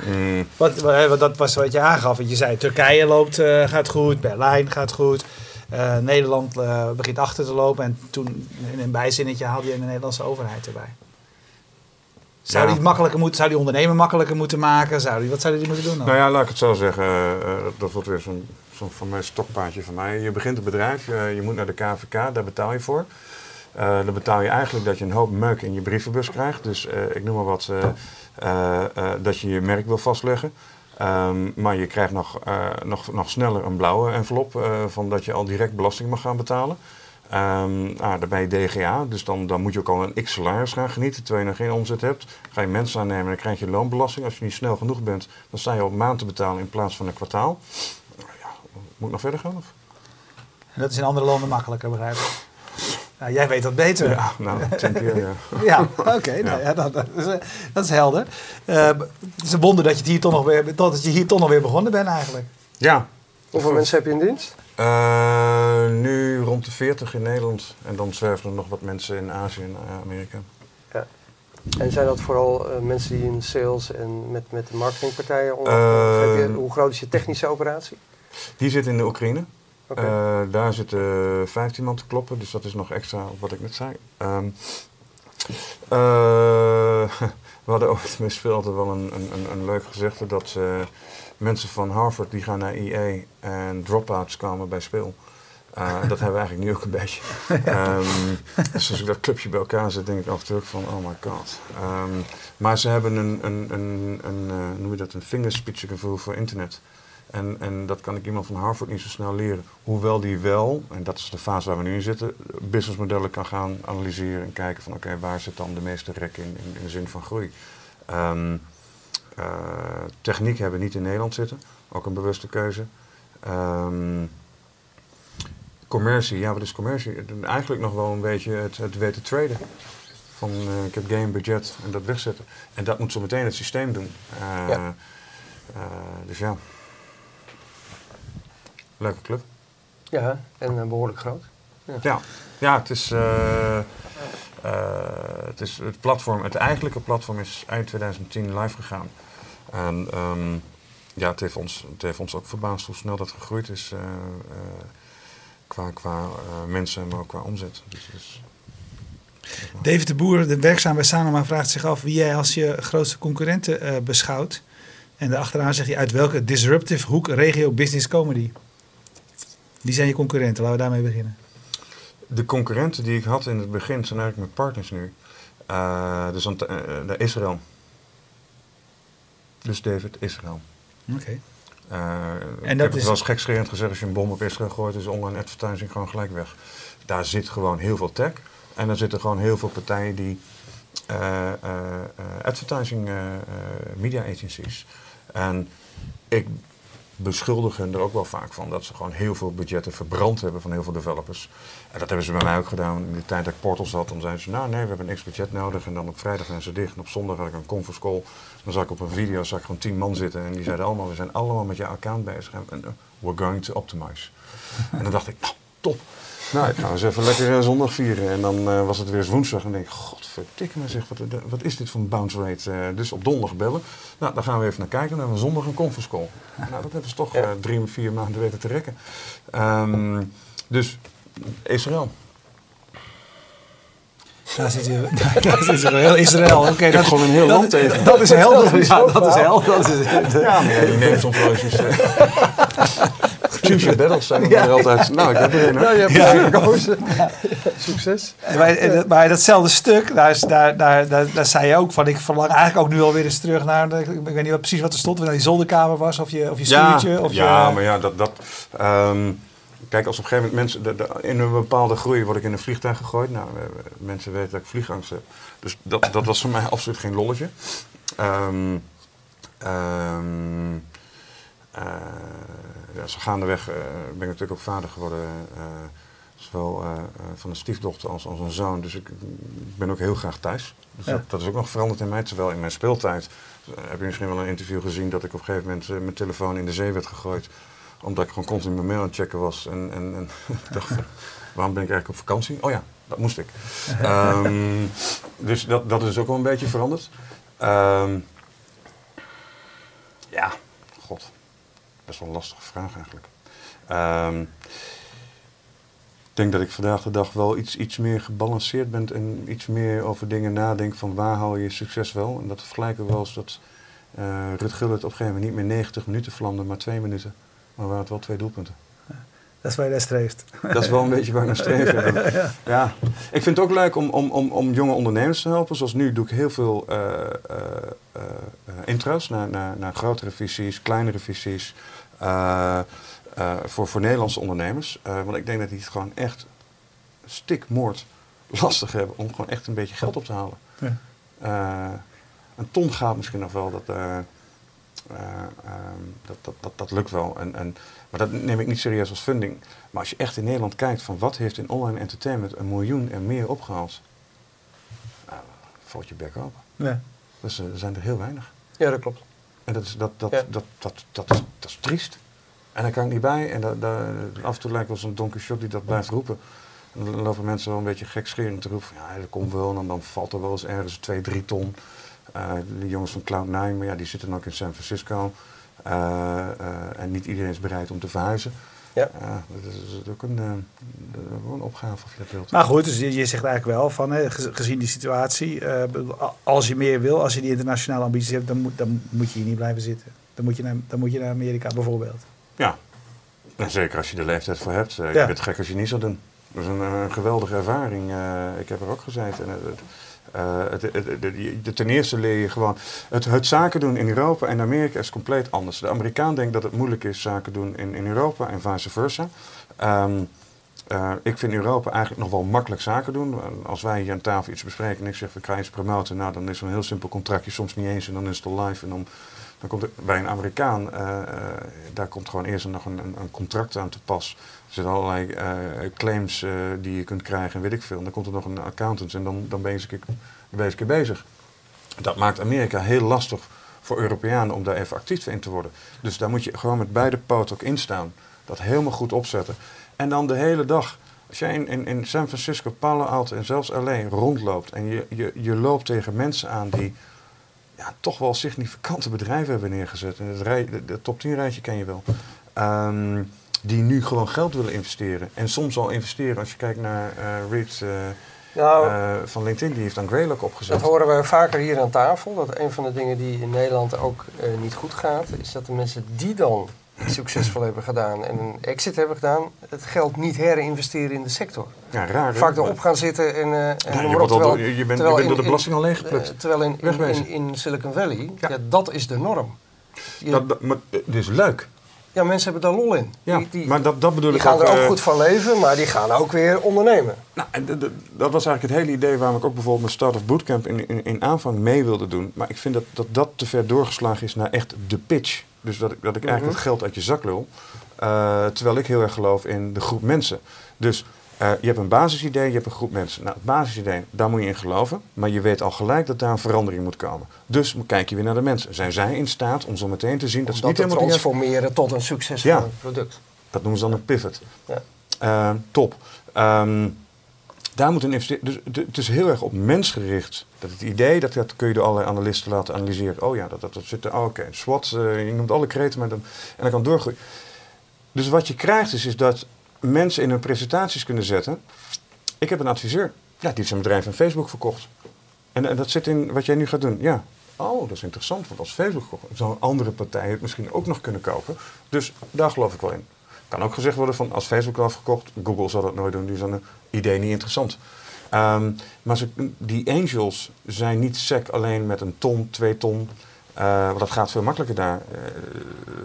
Mm, wat, wat, wat- dat was wat je aangaf. Want je zei, Turkije loopt, eh, gaat goed, Berlijn gaat goed. Eh, Nederland eh, begint achter te lopen. En toen, in een bijzinnetje, haalde je de Nederlandse overheid erbij. Zou Ja. die makkelijker moeten, zou die ondernemer makkelijker moeten maken? Zou die, wat zouden die moeten doen dan? nou ja, laat ik het zo zeggen. eh, eh, dat wordt weer zo'n van mij stokpaardje van mij. Je begint een bedrijf, je, je moet naar de KVK, daar betaal je voor. Eh dan betaal je eigenlijk dat je een hoop meuk in je brievenbus krijgt. Dus ik noem maar wat, dat je je merk wil vastleggen. Ehm, maar je krijgt nog, nog, nog sneller een blauwe envelop van dat je al direct belasting mag gaan betalen. Ehm ah, je DGA, dus dan, dan moet je ook al een x salaris gaan genieten, terwijl je nog geen omzet hebt. Ga je mensen aannemen, dan krijg je loonbelasting. Als je niet snel genoeg bent, dan sta je op maand te betalen in plaats van een kwartaal. Nou Ja, moet ik nog verder gaan? Of? En dat is in andere landen makkelijker, begrijp ik. Nou, jij weet dat beter. Ja, nou, keer ja. Ja, oké. nou ja, dat, dat, is, eh, dat is helder. Eh, het is een wonder dat je, hier toch nog weer, dat je hier toch nog weer begonnen bent eigenlijk. Ja, Hoeveel mensen heb je in dienst? Eh, nu rond de 40 in Nederland. En dan zwerven er nog wat mensen in Azië en eh, Amerika. En zijn dat vooral eh, mensen die in sales en met, met de marketingpartijen onder? Hoe groot is je technische operatie? Die zit in de Oekraïne. Daar zitten 15 man te kloppen, dus dat is nog extra op wat ik net zei. Ehm, eh, we hadden ooit bij altijd wel een, een, een, leuk gezegde dat mensen van Harvard die gaan naar EA en dropouts komen bij Speel. Eh, dat hebben we eigenlijk nu ook een beetje. Ehm, dus als ik dat clubje bij elkaar zet, denk ik af en toe ook van, oh my god. Ehm, maar ze hebben een, een, een, een eh, noem je dat, een vingerspitsengevoel voor internet. En, en dat kan ik iemand van Harvard niet zo snel leren. Hoewel die wel, en dat is de fase waar we nu in zitten, businessmodellen kan gaan analyseren en kijken van oké, waar zit dan de meeste rek in, in, in de zin van groei. Ehm, eh, techniek hebben we niet in Nederland zitten, ook een bewuste keuze. Ehm, commercie, ja wat is commercie? Eigenlijk nog wel een beetje het, het weten traden. Van eh, ik heb game budget en dat wegzetten. En dat moet zo meteen het systeem doen. Ja. eh, dus ja. Leuke club. Ja, en eh, behoorlijk groot. Ja, ja het, is, eh, eh, het is het platform. Het eigenlijke platform is eind 2010 live gegaan. En ehm, ja, het heeft, ons, het heeft ons ook verbaasd hoe snel dat gegroeid is. eh, eh, qua qua eh, mensen, maar ook qua omzet. Dus, dus, David de Boer, de werkzaam bij Sanoma, vraagt zich af wie jij als je grootste concurrenten eh, beschouwt. En daarachteraan zeg je uit welke disruptive hoek regio business comedy. Wie zijn je concurrenten? Laten we daarmee beginnen. De concurrenten die ik had in het begin zijn eigenlijk mijn partners nu. Eh, dus aan, eh, de Israël. Dus David, Israël. Oké. Eh, dat ik heb is- het wel eens gekscherend gezegd, als je een bom op Israël gooit, is online advertising gewoon gelijk weg. Daar zit gewoon heel veel tech. En daar zitten gewoon heel veel partijen die advertising media agencies. En ik beschuldigen er ook wel vaak van dat ze gewoon heel veel budgetten verbrand hebben van heel veel developers. En dat hebben ze bij mij ook gedaan. In de tijd dat ik Portal zat, dan zeiden ze, nou nee, we hebben niks budget nodig. En dan op vrijdag zijn ze dicht en op zondag had ik een conference call. Dan zag ik op een video, zag ik gewoon tien man zitten en die zeiden allemaal, we zijn allemaal met je account bezig en uh, we're going to optimize. en dan dacht ik, nou, top. Nou, ik ga eens even lekker uh, zondag vieren. En dan uh, was het weer eens woensdag. En denk ik, godverdikke me zeg, wat, wat is dit voor een bounce rate? Uh, dus op donderdag bellen. Nou, daar gaan we even naar kijken. Dan hebben we zondag een conference call. Nou, dat hebben ze toch ja. drie, vier maanden weten te rekken. Um, dus, Israël. Daar zit je, daar zit je heel Israël. Oké, okay, dat is gewoon een heel dat, land tegen. Dat is helder. Ja, dat is helder. Dat is, ja, maar ja, je neemt soms wel eens. Choose your battles, we ja, er altijd. Nou, ik heb er een. Nou, je hebt ja. gekozen. Succes. Maar, maar datzelfde stuk, daar, is, daar, daar, daar, daar zei je ook van, ik verlang eigenlijk ook nu alweer eens terug naar, ik weet niet wat, precies wat er stond, of dat die zolderkamer was, of je, of je stuurtje. Ja, of ja je, maar ja, dat... dat um, Kijk, als op een gegeven moment mensen, de, de, in een bepaalde groei word ik in een vliegtuig gegooid. Nou, mensen weten dat ik vliegangst heb. Dus dat, dat was voor mij absoluut geen lolletje. Um, ja, zo gaandeweg uh, ben ik natuurlijk ook vader geworden. Uh, zowel van een stiefdochter als, als een zoon. Dus ik, ik ben ook heel graag thuis. Dus ja. dat, dat, is ook nog veranderd in mij. Terwijl in mijn speeltijd heb je misschien wel een interview gezien dat ik op een gegeven moment mijn telefoon in de zee werd gegooid omdat ik gewoon constant mijn mail aan het checken was. En, en, en dacht, waarom ben ik eigenlijk op vakantie? Oh ja, dat moest ik. um, dus dat, dat is ook wel een beetje veranderd. Um, ja. Best wel een lastige vraag eigenlijk. Um, ik denk dat ik vandaag de dag wel iets, iets meer gebalanceerd ben en iets meer over dingen nadenk van waar haal je succes wel. En dat vergelijken we wel eens dat uh, Rut Gullit op een gegeven moment niet meer 90 minuten vlamde, maar twee minuten. Maar waren het wel twee doelpunten. Dat is waar je naar streeft. Dat is wel een beetje waar ik naar streef. ja. ja. ja. Ik vind het ook leuk om, om, om, om jonge ondernemers te helpen. Zoals nu doe ik heel veel uh, uh, uh, intro's naar, naar, naar grotere visies, kleinere visies. Voor, voor Nederlandse ondernemers. want ik denk dat die het gewoon echt stikmoord lastig hebben om gewoon echt een beetje geld op te halen. Ja. een ton gaat misschien nog wel. Dat, uh, um, dat, dat, dat, dat, lukt wel. En, en, maar dat neem ik niet serieus als funding. Maar als je echt in Nederland kijkt van wat heeft in online entertainment een miljoen en meer opgehaald, nou, valt je bek open. Ja. Dus uh, er zijn er heel weinig. Ja, dat klopt. En dat is, dat, dat, ja. dat, dat, dat, is, dat is triest. En daar kan ik niet bij. En dat, dat, af en toe lijkt wel zo'n Don Quixote die dat blijft roepen. En dan lopen mensen wel een beetje gekscherend te roepen. Van, ja, dat komt wel. En dan valt er wel eens ergens 2, 3 ton. Uh, de jongens van Cloud9, maar ja, die zitten ook in San Francisco. Uh, uh, en niet iedereen is bereid om te verhuizen. Ja. dat is ook een, een, opgave of je dat wilt. Maar goed, dus je, je zegt eigenlijk wel van, hè, gezien die situatie, als je meer wil, als je die internationale ambities hebt, dan moet, dan moet je hier niet blijven zitten. Dan moet je naar, dan moet je naar Amerika bijvoorbeeld. Ja, en zeker als je de leeftijd voor hebt. Je ja. bent gek als je niet zou doen. Dat is een, een geweldige ervaring. ik heb er ook gezeten. En, uh, het, ten eerste leer je gewoon. Het, zaken doen in Europa en Amerika is compleet anders. De Amerikaan denkt dat het moeilijk is zaken doen in, in Europa en vice versa. Um, uh, ik vind Europa eigenlijk nog wel makkelijk zaken doen. Als wij hier aan tafel iets bespreken en ik zeg we krijgen iets promoten, nou dan is een heel simpel contractje, soms niet eens en dan is het al live. En dan, komt het, bij een Amerikaan, uh, daar komt gewoon eerst nog een, een, contract aan te pas. Er zitten allerlei claims die je kunt krijgen en weet ik veel. En dan komt er nog een accountant en dan, dan ben eens een keer, keer bezig. Dat maakt Amerika heel lastig voor Europeanen om daar even actief in te worden. Dus daar moet je gewoon met beide poten ook in staan. Dat helemaal goed opzetten. En dan de hele dag. Als jij in, in, in San Francisco, Palo Alto en zelfs LA rondloopt en je, je, je loopt tegen mensen aan die ja, toch wel significante bedrijven hebben neergezet. En het rij, de, de top 10 rijtje ken je wel. Um, die nu gewoon geld willen investeren. En soms al investeren als je kijkt naar uh, Reed uh, nou, uh, van LinkedIn, die heeft dan Greylock opgezet. Dat horen we vaker hier aan tafel. Dat een van de dingen die in Nederland ook niet goed gaat, is dat de mensen die dan succesvol hebben gedaan en een exit hebben gedaan, het geld niet herinvesteren in de sector. Ja, raar. Vaak erop gaan zitten en. en ja, je, wordt terwijl, je, bent, je bent door de belasting al leeggeplukt. terwijl in, in, in, in, Silicon Valley, ja. ja. dat is de norm. Je, dat, dat, maar is leuk. Ja, mensen hebben daar lol in. Ja, die, die, maar dat, dat bedoel die ik gaan ook, er ook uh, goed van leven, maar die gaan ook weer ondernemen. Nou, en dat was eigenlijk het hele idee waarom ik ook bijvoorbeeld mijn Start of Bootcamp in, in, in aanvang mee wilde doen. Maar ik vind dat, dat dat te ver doorgeslagen is naar echt de pitch. Dus dat ik, dat ik eigenlijk Mhm. het geld uit je zak lul. Eh, terwijl ik heel erg geloof in de groep mensen. Dus eh, je hebt een basisidee, je hebt een groep mensen. Nou, het basisidee, daar moet je in geloven. Maar je weet al gelijk dat daar een verandering moet komen. Dus kijk je weer naar de mensen. Zijn zij in staat om zo meteen te zien dat ze niet te helemaal... transformeren tot een succesvol Ja. product. Dat noemen ze dan een pivot. Ja. Eh, top. Ehm, daar moet een investeer. Dus het- is heel erg op mens gericht. Dat het idee, dat, dat kun je door allerlei analisten laten analyseren. Oh ja, dat, dat, dat zit er. Oh, Oké, SWOT, eh, je noemt alle kreten, maar dan, en dan kan doorgroeien. Dus wat je krijgt is, is dat mensen in hun presentaties kunnen zetten. Ik heb een adviseur. Ja, die heeft zijn bedrijf aan Facebook verkocht. En, en dat zit in wat jij nu gaat doen. Ja. Oh, dat is interessant, want als Facebook verkocht, zou andere partij het misschien ook nog kunnen kopen. Dus daar geloof ik wel in. Kan ook gezegd worden van als Facebook wel heeft gekocht, Google zal dat nooit doen, die is een idee niet interessant. Ehm, maar ze, die angels zijn niet sec alleen met een ton, twee ton. eh, want dat gaat veel makkelijker daar. Eh,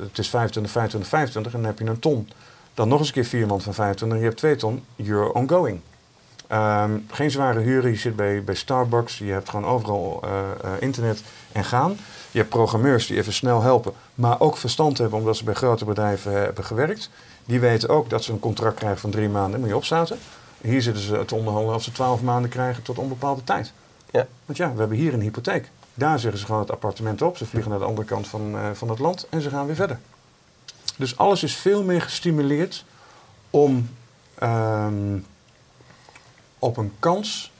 het is 25, 25, 25 en dan heb je een ton. Dan nog eens een keer vier man van 25 en je hebt twee ton. You're ongoing. Ehm, geen zware huren, je zit bij, bij Starbucks, je hebt gewoon overal eh, eh, internet en gaan. Je hebt programmeurs die even snel helpen, maar ook verstand hebben omdat ze bij grote bedrijven eh, hebben gewerkt. Die weten ook dat ze een contract krijgen van drie maanden, moet je opstarten. Hier zitten ze te onderhandelen als ze twaalf maanden krijgen tot onbepaalde tijd. Ja. Want ja, we hebben hier een hypotheek. Daar zeggen ze gewoon het appartement op, ze vliegen naar de andere kant van, van het land en ze gaan weer verder. Dus alles is veel meer gestimuleerd om ehm, op een kans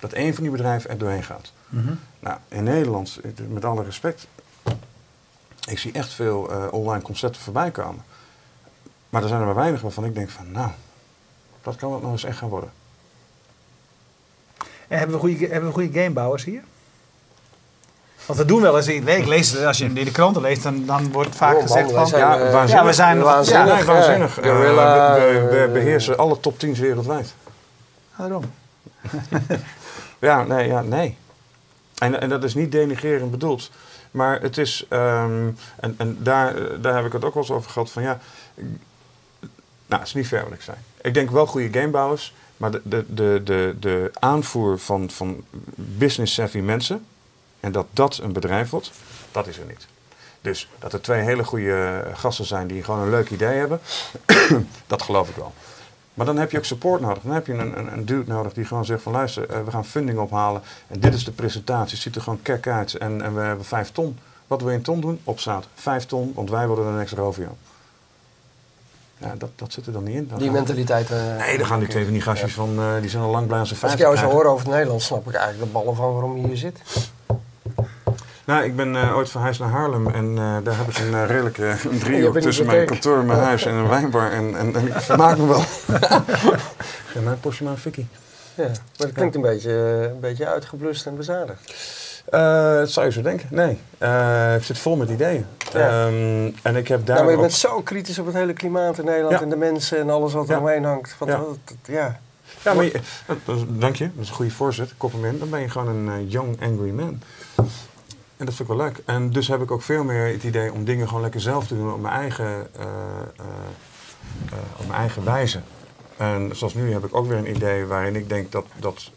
dat één van die bedrijven er doorheen gaat. Mhm. Nou, in Nederland, met alle respect, ik zie echt veel eh, online concepten voorbij komen. Maar er zijn er maar weinig waarvan ik denk van, nou, dat kan het nou eens echt gaan worden. En hebben we goede, hebben we goede gamebouwers hier? Want we doen wel eens, nee, ik lees, als je in de kranten leest, dan, dan wordt vaak Oh, man, gezegd van... zijn, ja, eh, waanzinnig. ja, we zijn waanzinnig. Ja, nee, waanzinnig. Eh, we, we- we eh, beheersen alle top 10's wereldwijd. Waarom? Ja, nee, ja, nee. En, en dat is niet denigrerend bedoeld. Maar het is, ehm, en, en daar, daar heb ik het ook wel eens over gehad, van ja, nou, het is niet ver wat ik zei. Ik denk wel goede gamebouwers, maar de, de, de, de, de aanvoer van, van business-savvy mensen, en dat dat een bedrijf wordt, dat is er niet. Dus dat er twee hele goede gasten zijn die gewoon een leuk idee hebben, dat geloof ik wel. Maar dan heb je ook support nodig. Dan heb je een, een, een dude nodig die gewoon zegt van luister, eh, we gaan funding ophalen. En dit is de presentatie. Het ziet er gewoon kek uit. En, en we hebben vijf ton. Wat wil je in ton doen? Opstaat. Vijf ton, want wij worden de next Rovio. Ja, dat, dat zit er dan niet in. Dan Die mentaliteit. eh, Nee, dan gaan die twee van die gastjes van, eh, die zijn al lang blij als ze Als vijf ik jou zo hoor over het Nederlands, snap ik eigenlijk de ballen van waarom je hier zit. Nou, ik ben eh, ooit verhuisd naar Haarlem en eh, daar heb ik een eh, redelijke een hebt driehoek tussen mijn kantoor, mijn huis en een wijnbar. En, en, en ik vermaak me wel. Geef mij een portie maar een fikkie. Ja, maar het klinkt een beetje, een beetje uitgeblust en bezadigd. Eh, dat zou je zo denken. Nee, Eh, ik zit vol met ideeën. Ja. Ehm, en ik heb daar Ja, maar je ook- bent zo kritisch op het hele klimaat in Nederland Ja. en de mensen en alles wat Ja. er omheen hangt. Van, Ja. dat- dat- ja. Ja, maar je, dat dank je. Dat is een goede voorzet. Compliment. Dan ben je gewoon een young, angry man. En dat vind ik wel leuk. En dus heb ik ook veel meer het idee om dingen gewoon lekker zelf te doen op mijn eigen, eh, eh, eh, op mijn eigen wijze. En zoals nu heb ik ook weer een idee waarin ik denk dat, dat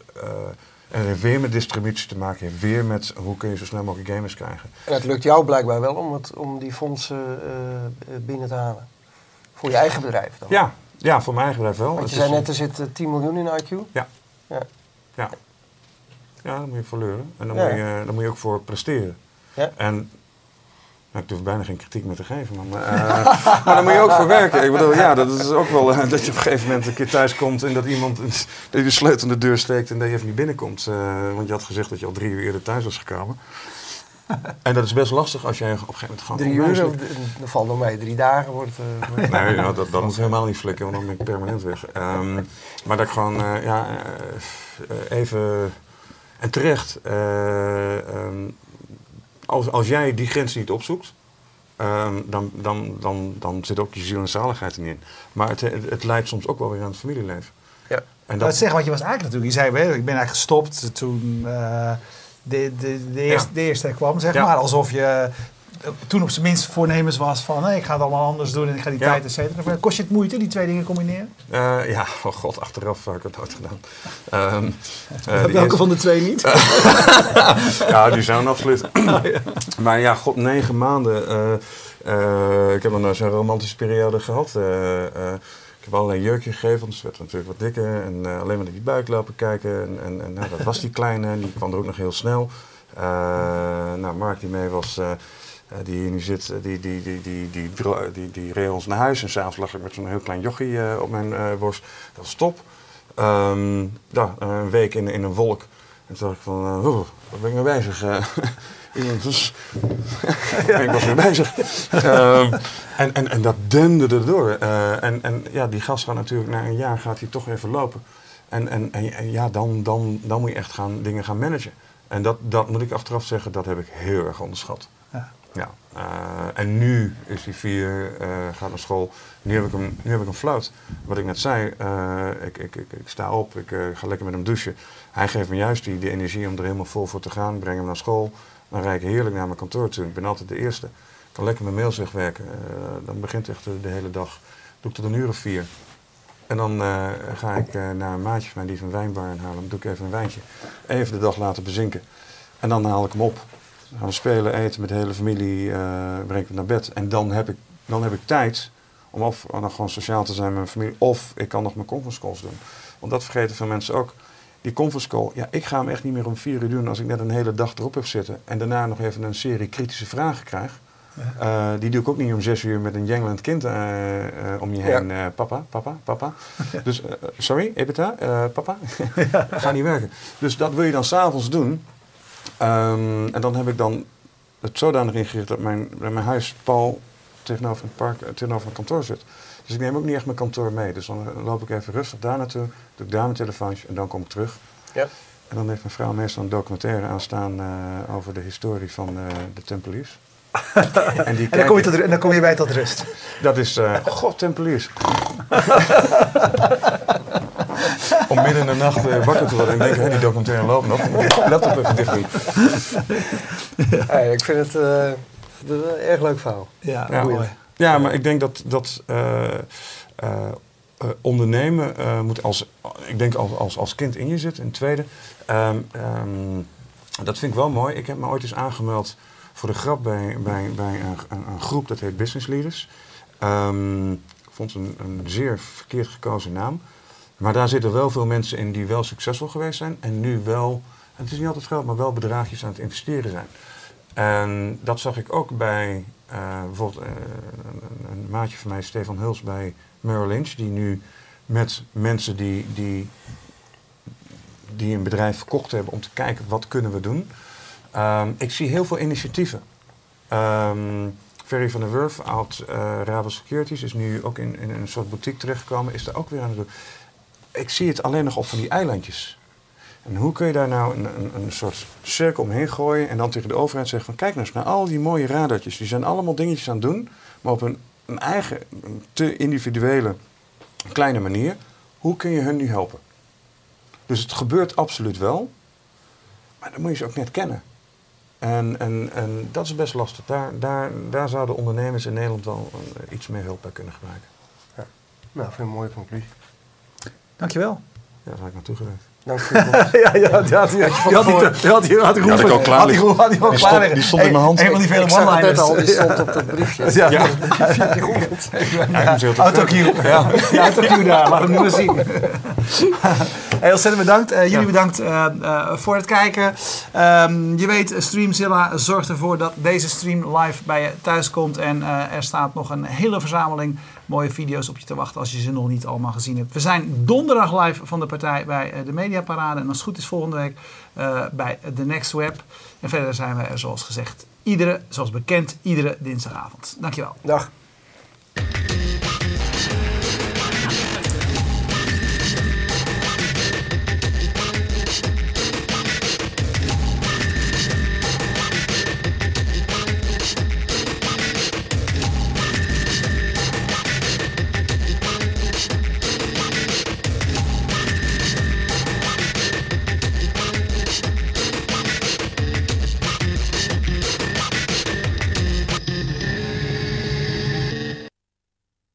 en het heeft weer met distributie te maken heeft. Weer met hoe kun je zo snel mogelijk gamers krijgen. En het lukt jou blijkbaar wel om, het, om die fondsen binnen te halen. Voor je eigen bedrijf dan. Ja, ja voor mijn eigen bedrijf wel. Want Het je is- zei net, er zit eh, 10 miljoen in IQ. Ja. Ja. Ja. Ja, daar moet je voor leuren. En dan, Ja. moet, je, daar moet je ook voor presteren. Ja. En nou, ik durf bijna geen kritiek meer te geven, maar, maar, eh, maar daar moet je ook voor werken. Ik bedoel, ja, dat is ook wel eh, dat je op een gegeven moment een keer thuis komt en dat iemand dat je de sleutel in de deur steekt en dat je even niet binnenkomt. Eh, want je had gezegd dat je al drie uur eerder thuis was gekomen. En dat is best lastig als jij op een gegeven moment gewoon Drie uur, of- dat valt door mij. Drie dagen wordt... Nee, nou, dat, dat moet helemaal niet flikken, want dan ben ik permanent weg. Ehm, maar dat ik gewoon, ja, even... En terecht, eh, ehm, als, als jij die grens niet opzoekt, ehm, dan, dan, dan, dan zit ook je ziel en zaligheid er niet in. Maar het, het, het leidt soms ook wel weer aan het familieleven. Ja. En Dat dat, zeggen, want je was eigenlijk natuurlijk, je zei, hè, ik ben eigenlijk gestopt toen eh, de, de, de, eerste, Ja. de eerste kwam, zeg Ja. maar. Alsof je toen op zijn minst voornemens was van ik ga het allemaal anders doen en ik ga die Ja. tijd et cetera. Kost je het moeite, die twee dingen combineren? Eh, ja, oh god, achteraf heb ik het nooit gedaan. De Welke eerste- van de twee niet? Ja, die zijn absoluut. Maar ja, god, negen maanden. eh, ik heb een zo'n romantische periode gehad. Eh, eh, ik heb allerlei jurkje gegeven, want ze werd natuurlijk wat dikker. En alleen maar naar die buik lopen kijken. En, en, en nou, dat was die kleine, en die kwam er ook nog heel snel. Nou, Mark die mee was, die hier nu zit, eh, die, die, die, die, die, die, die reed ons naar huis. En s'avonds lag ik met zo'n heel klein jochie eh, op mijn eh, borst. Dat was top. Ehm, ja, een week in, in een wolk. En toen dacht ik van, eh, waar ben ik mee bezig? Eh, dus, ik was mee bezig. Ehm, en, en, en dat dende erdoor. Eh, en, en ja, die gast gaat natuurlijk na een jaar gaat hij toch even lopen. En, en, en, en ja, dan, dan, dan moet je echt gaan, dingen gaan managen. En dat, dat moet ik achteraf zeggen, dat heb ik heel erg onderschat. Ja. Ja, eh, en nu is hij vier, eh, gaat naar school. Nu heb ik hem, nu heb ik hem flout. Wat ik net zei, eh, ik, ik, ik, ik sta op, ik ga lekker met hem douchen. Hij geeft me juist die, die energie om er helemaal vol voor te gaan. Breng hem naar school. Dan rijd ik heerlijk naar mijn kantoor toe. Ik ben altijd de eerste. Ik kan lekker mijn mails wegwerken. Dan begint echt de, hele dag. Doe ik tot een uur of vier. En dan ga ik naar een maatje van mij die een wijnbar in Haarlem. Doe ik even een wijntje. Even de dag laten bezinken. En dan haal ik hem op. Dan gaan we spelen, eten met de hele familie, eh breng ik naar bed. En dan heb ik, dan heb ik tijd om of nog gewoon sociaal te zijn met mijn familie, of ik kan nog mijn conference calls doen. Want dat vergeten veel mensen ook. Die conference call, ja, ik ga hem echt niet meer om vier uur doen als ik net een hele dag erop heb zitten. En daarna nog even een serie kritische vragen krijg. Eh, die doe ik ook niet om zes uur met een jengelend kind eh, eh, om je heen. eh, papa, papa, papa. Dus, sorry, Ebita, eh, papa. Ga niet werken. Dus dat wil je dan s'avonds doen. Ehm, en dan heb ik dan het zodanig ingericht dat mijn, dat mijn huis Paul tegenover het park, eh, tegenover mijn kantoor zit. Dus ik neem ook niet echt mijn kantoor mee. Dus dan eh, loop ik even rustig daar naartoe, doe ik daar mijn telefoontje en dan kom ik terug. Ja. En dan heeft mijn vrouw meestal een documentaire aanstaan eh, over de historie van de Tempeliers. en die En dan kom, je kijken- tot, en dan kom je bij tot rust. dat is, god, Tempeliers. Om midden in de nacht eh, wakker te worden en denken, hé, die documentaire loopt nog. Laptop even dicht doen. Hey, ik vind het eh, een erg leuk verhaal. Ja, Ja. mooi. Ja, maar ik denk dat, dat eh, eh, ondernemen eh, moet als, ik denk als, als, als kind in je zit. En tweede, ehm, ehm, dat vind ik wel mooi. Ik heb me ooit eens aangemeld voor de grap bij, bij, bij een, een, een groep dat heet Business Leaders. Ehm, ik vond het een, een zeer verkeerd gekozen naam. Maar daar zitten wel veel mensen in die wel succesvol geweest zijn. En nu wel, het is niet altijd geld, maar wel bedragjes aan het investeren zijn. En dat zag ik ook bij eh, bijvoorbeeld eh, een, maatje van mij, Stefan Huls, bij Merrill Lynch. Die nu met mensen die, die, die een bedrijf verkocht hebben om te kijken wat kunnen we doen. Ehm, ik zie heel veel initiatieven. Ehm Ferry van der Wurf, oud eh Rabo Securities, is nu ook in, in een soort boutique terechtgekomen. Is daar ook weer aan het doen. Ik zie het alleen nog op van die eilandjes. En hoe kun je daar nou een, een, een soort cirkel omheen gooien en dan tegen de overheid zeggen van kijk nou eens naar al die mooie radartjes. Die zijn allemaal dingetjes aan het doen, maar op een, een eigen, te individuele, kleine manier. Hoe kun je hun nu helpen? Dus het gebeurt absoluut wel, maar dan moet je ze ook net kennen. En, en, en dat is best lastig. Daar, daar, daar zouden ondernemers in Nederland wel eh, iets meer hulp bij kunnen gebruiken. Nou, vind ik een mooie conclusie. Dankjewel. Ja, daar had ik naartoe komst. ja, ja, die had die had die had had Die had ik al klaar Had hij liggen. had hij al Die klaar stond- die stond in mijn hand. Een van die vele one-liners. al, die stond op dat briefje. Ja, Ja. ja. Ja, Autocue. Ja, ja autocue daar. Laat hem nu maar zien. Heel ontzettend bedankt. Eh, jullie Ja. bedankt eh, eh, voor het kijken. Ehm, je weet, Streamzilla zorgt ervoor dat deze stream live bij je thuis komt. En eh, er staat nog een hele verzameling mooie video's op je te wachten als je ze nog niet allemaal gezien hebt. We zijn donderdag live van de partij bij eh, de Mediaparade. En als het goed is volgende week eh, bij The Next Web. En verder zijn we er zoals gezegd iedere, zoals bekend, iedere dinsdagavond. Dankjewel. Dag.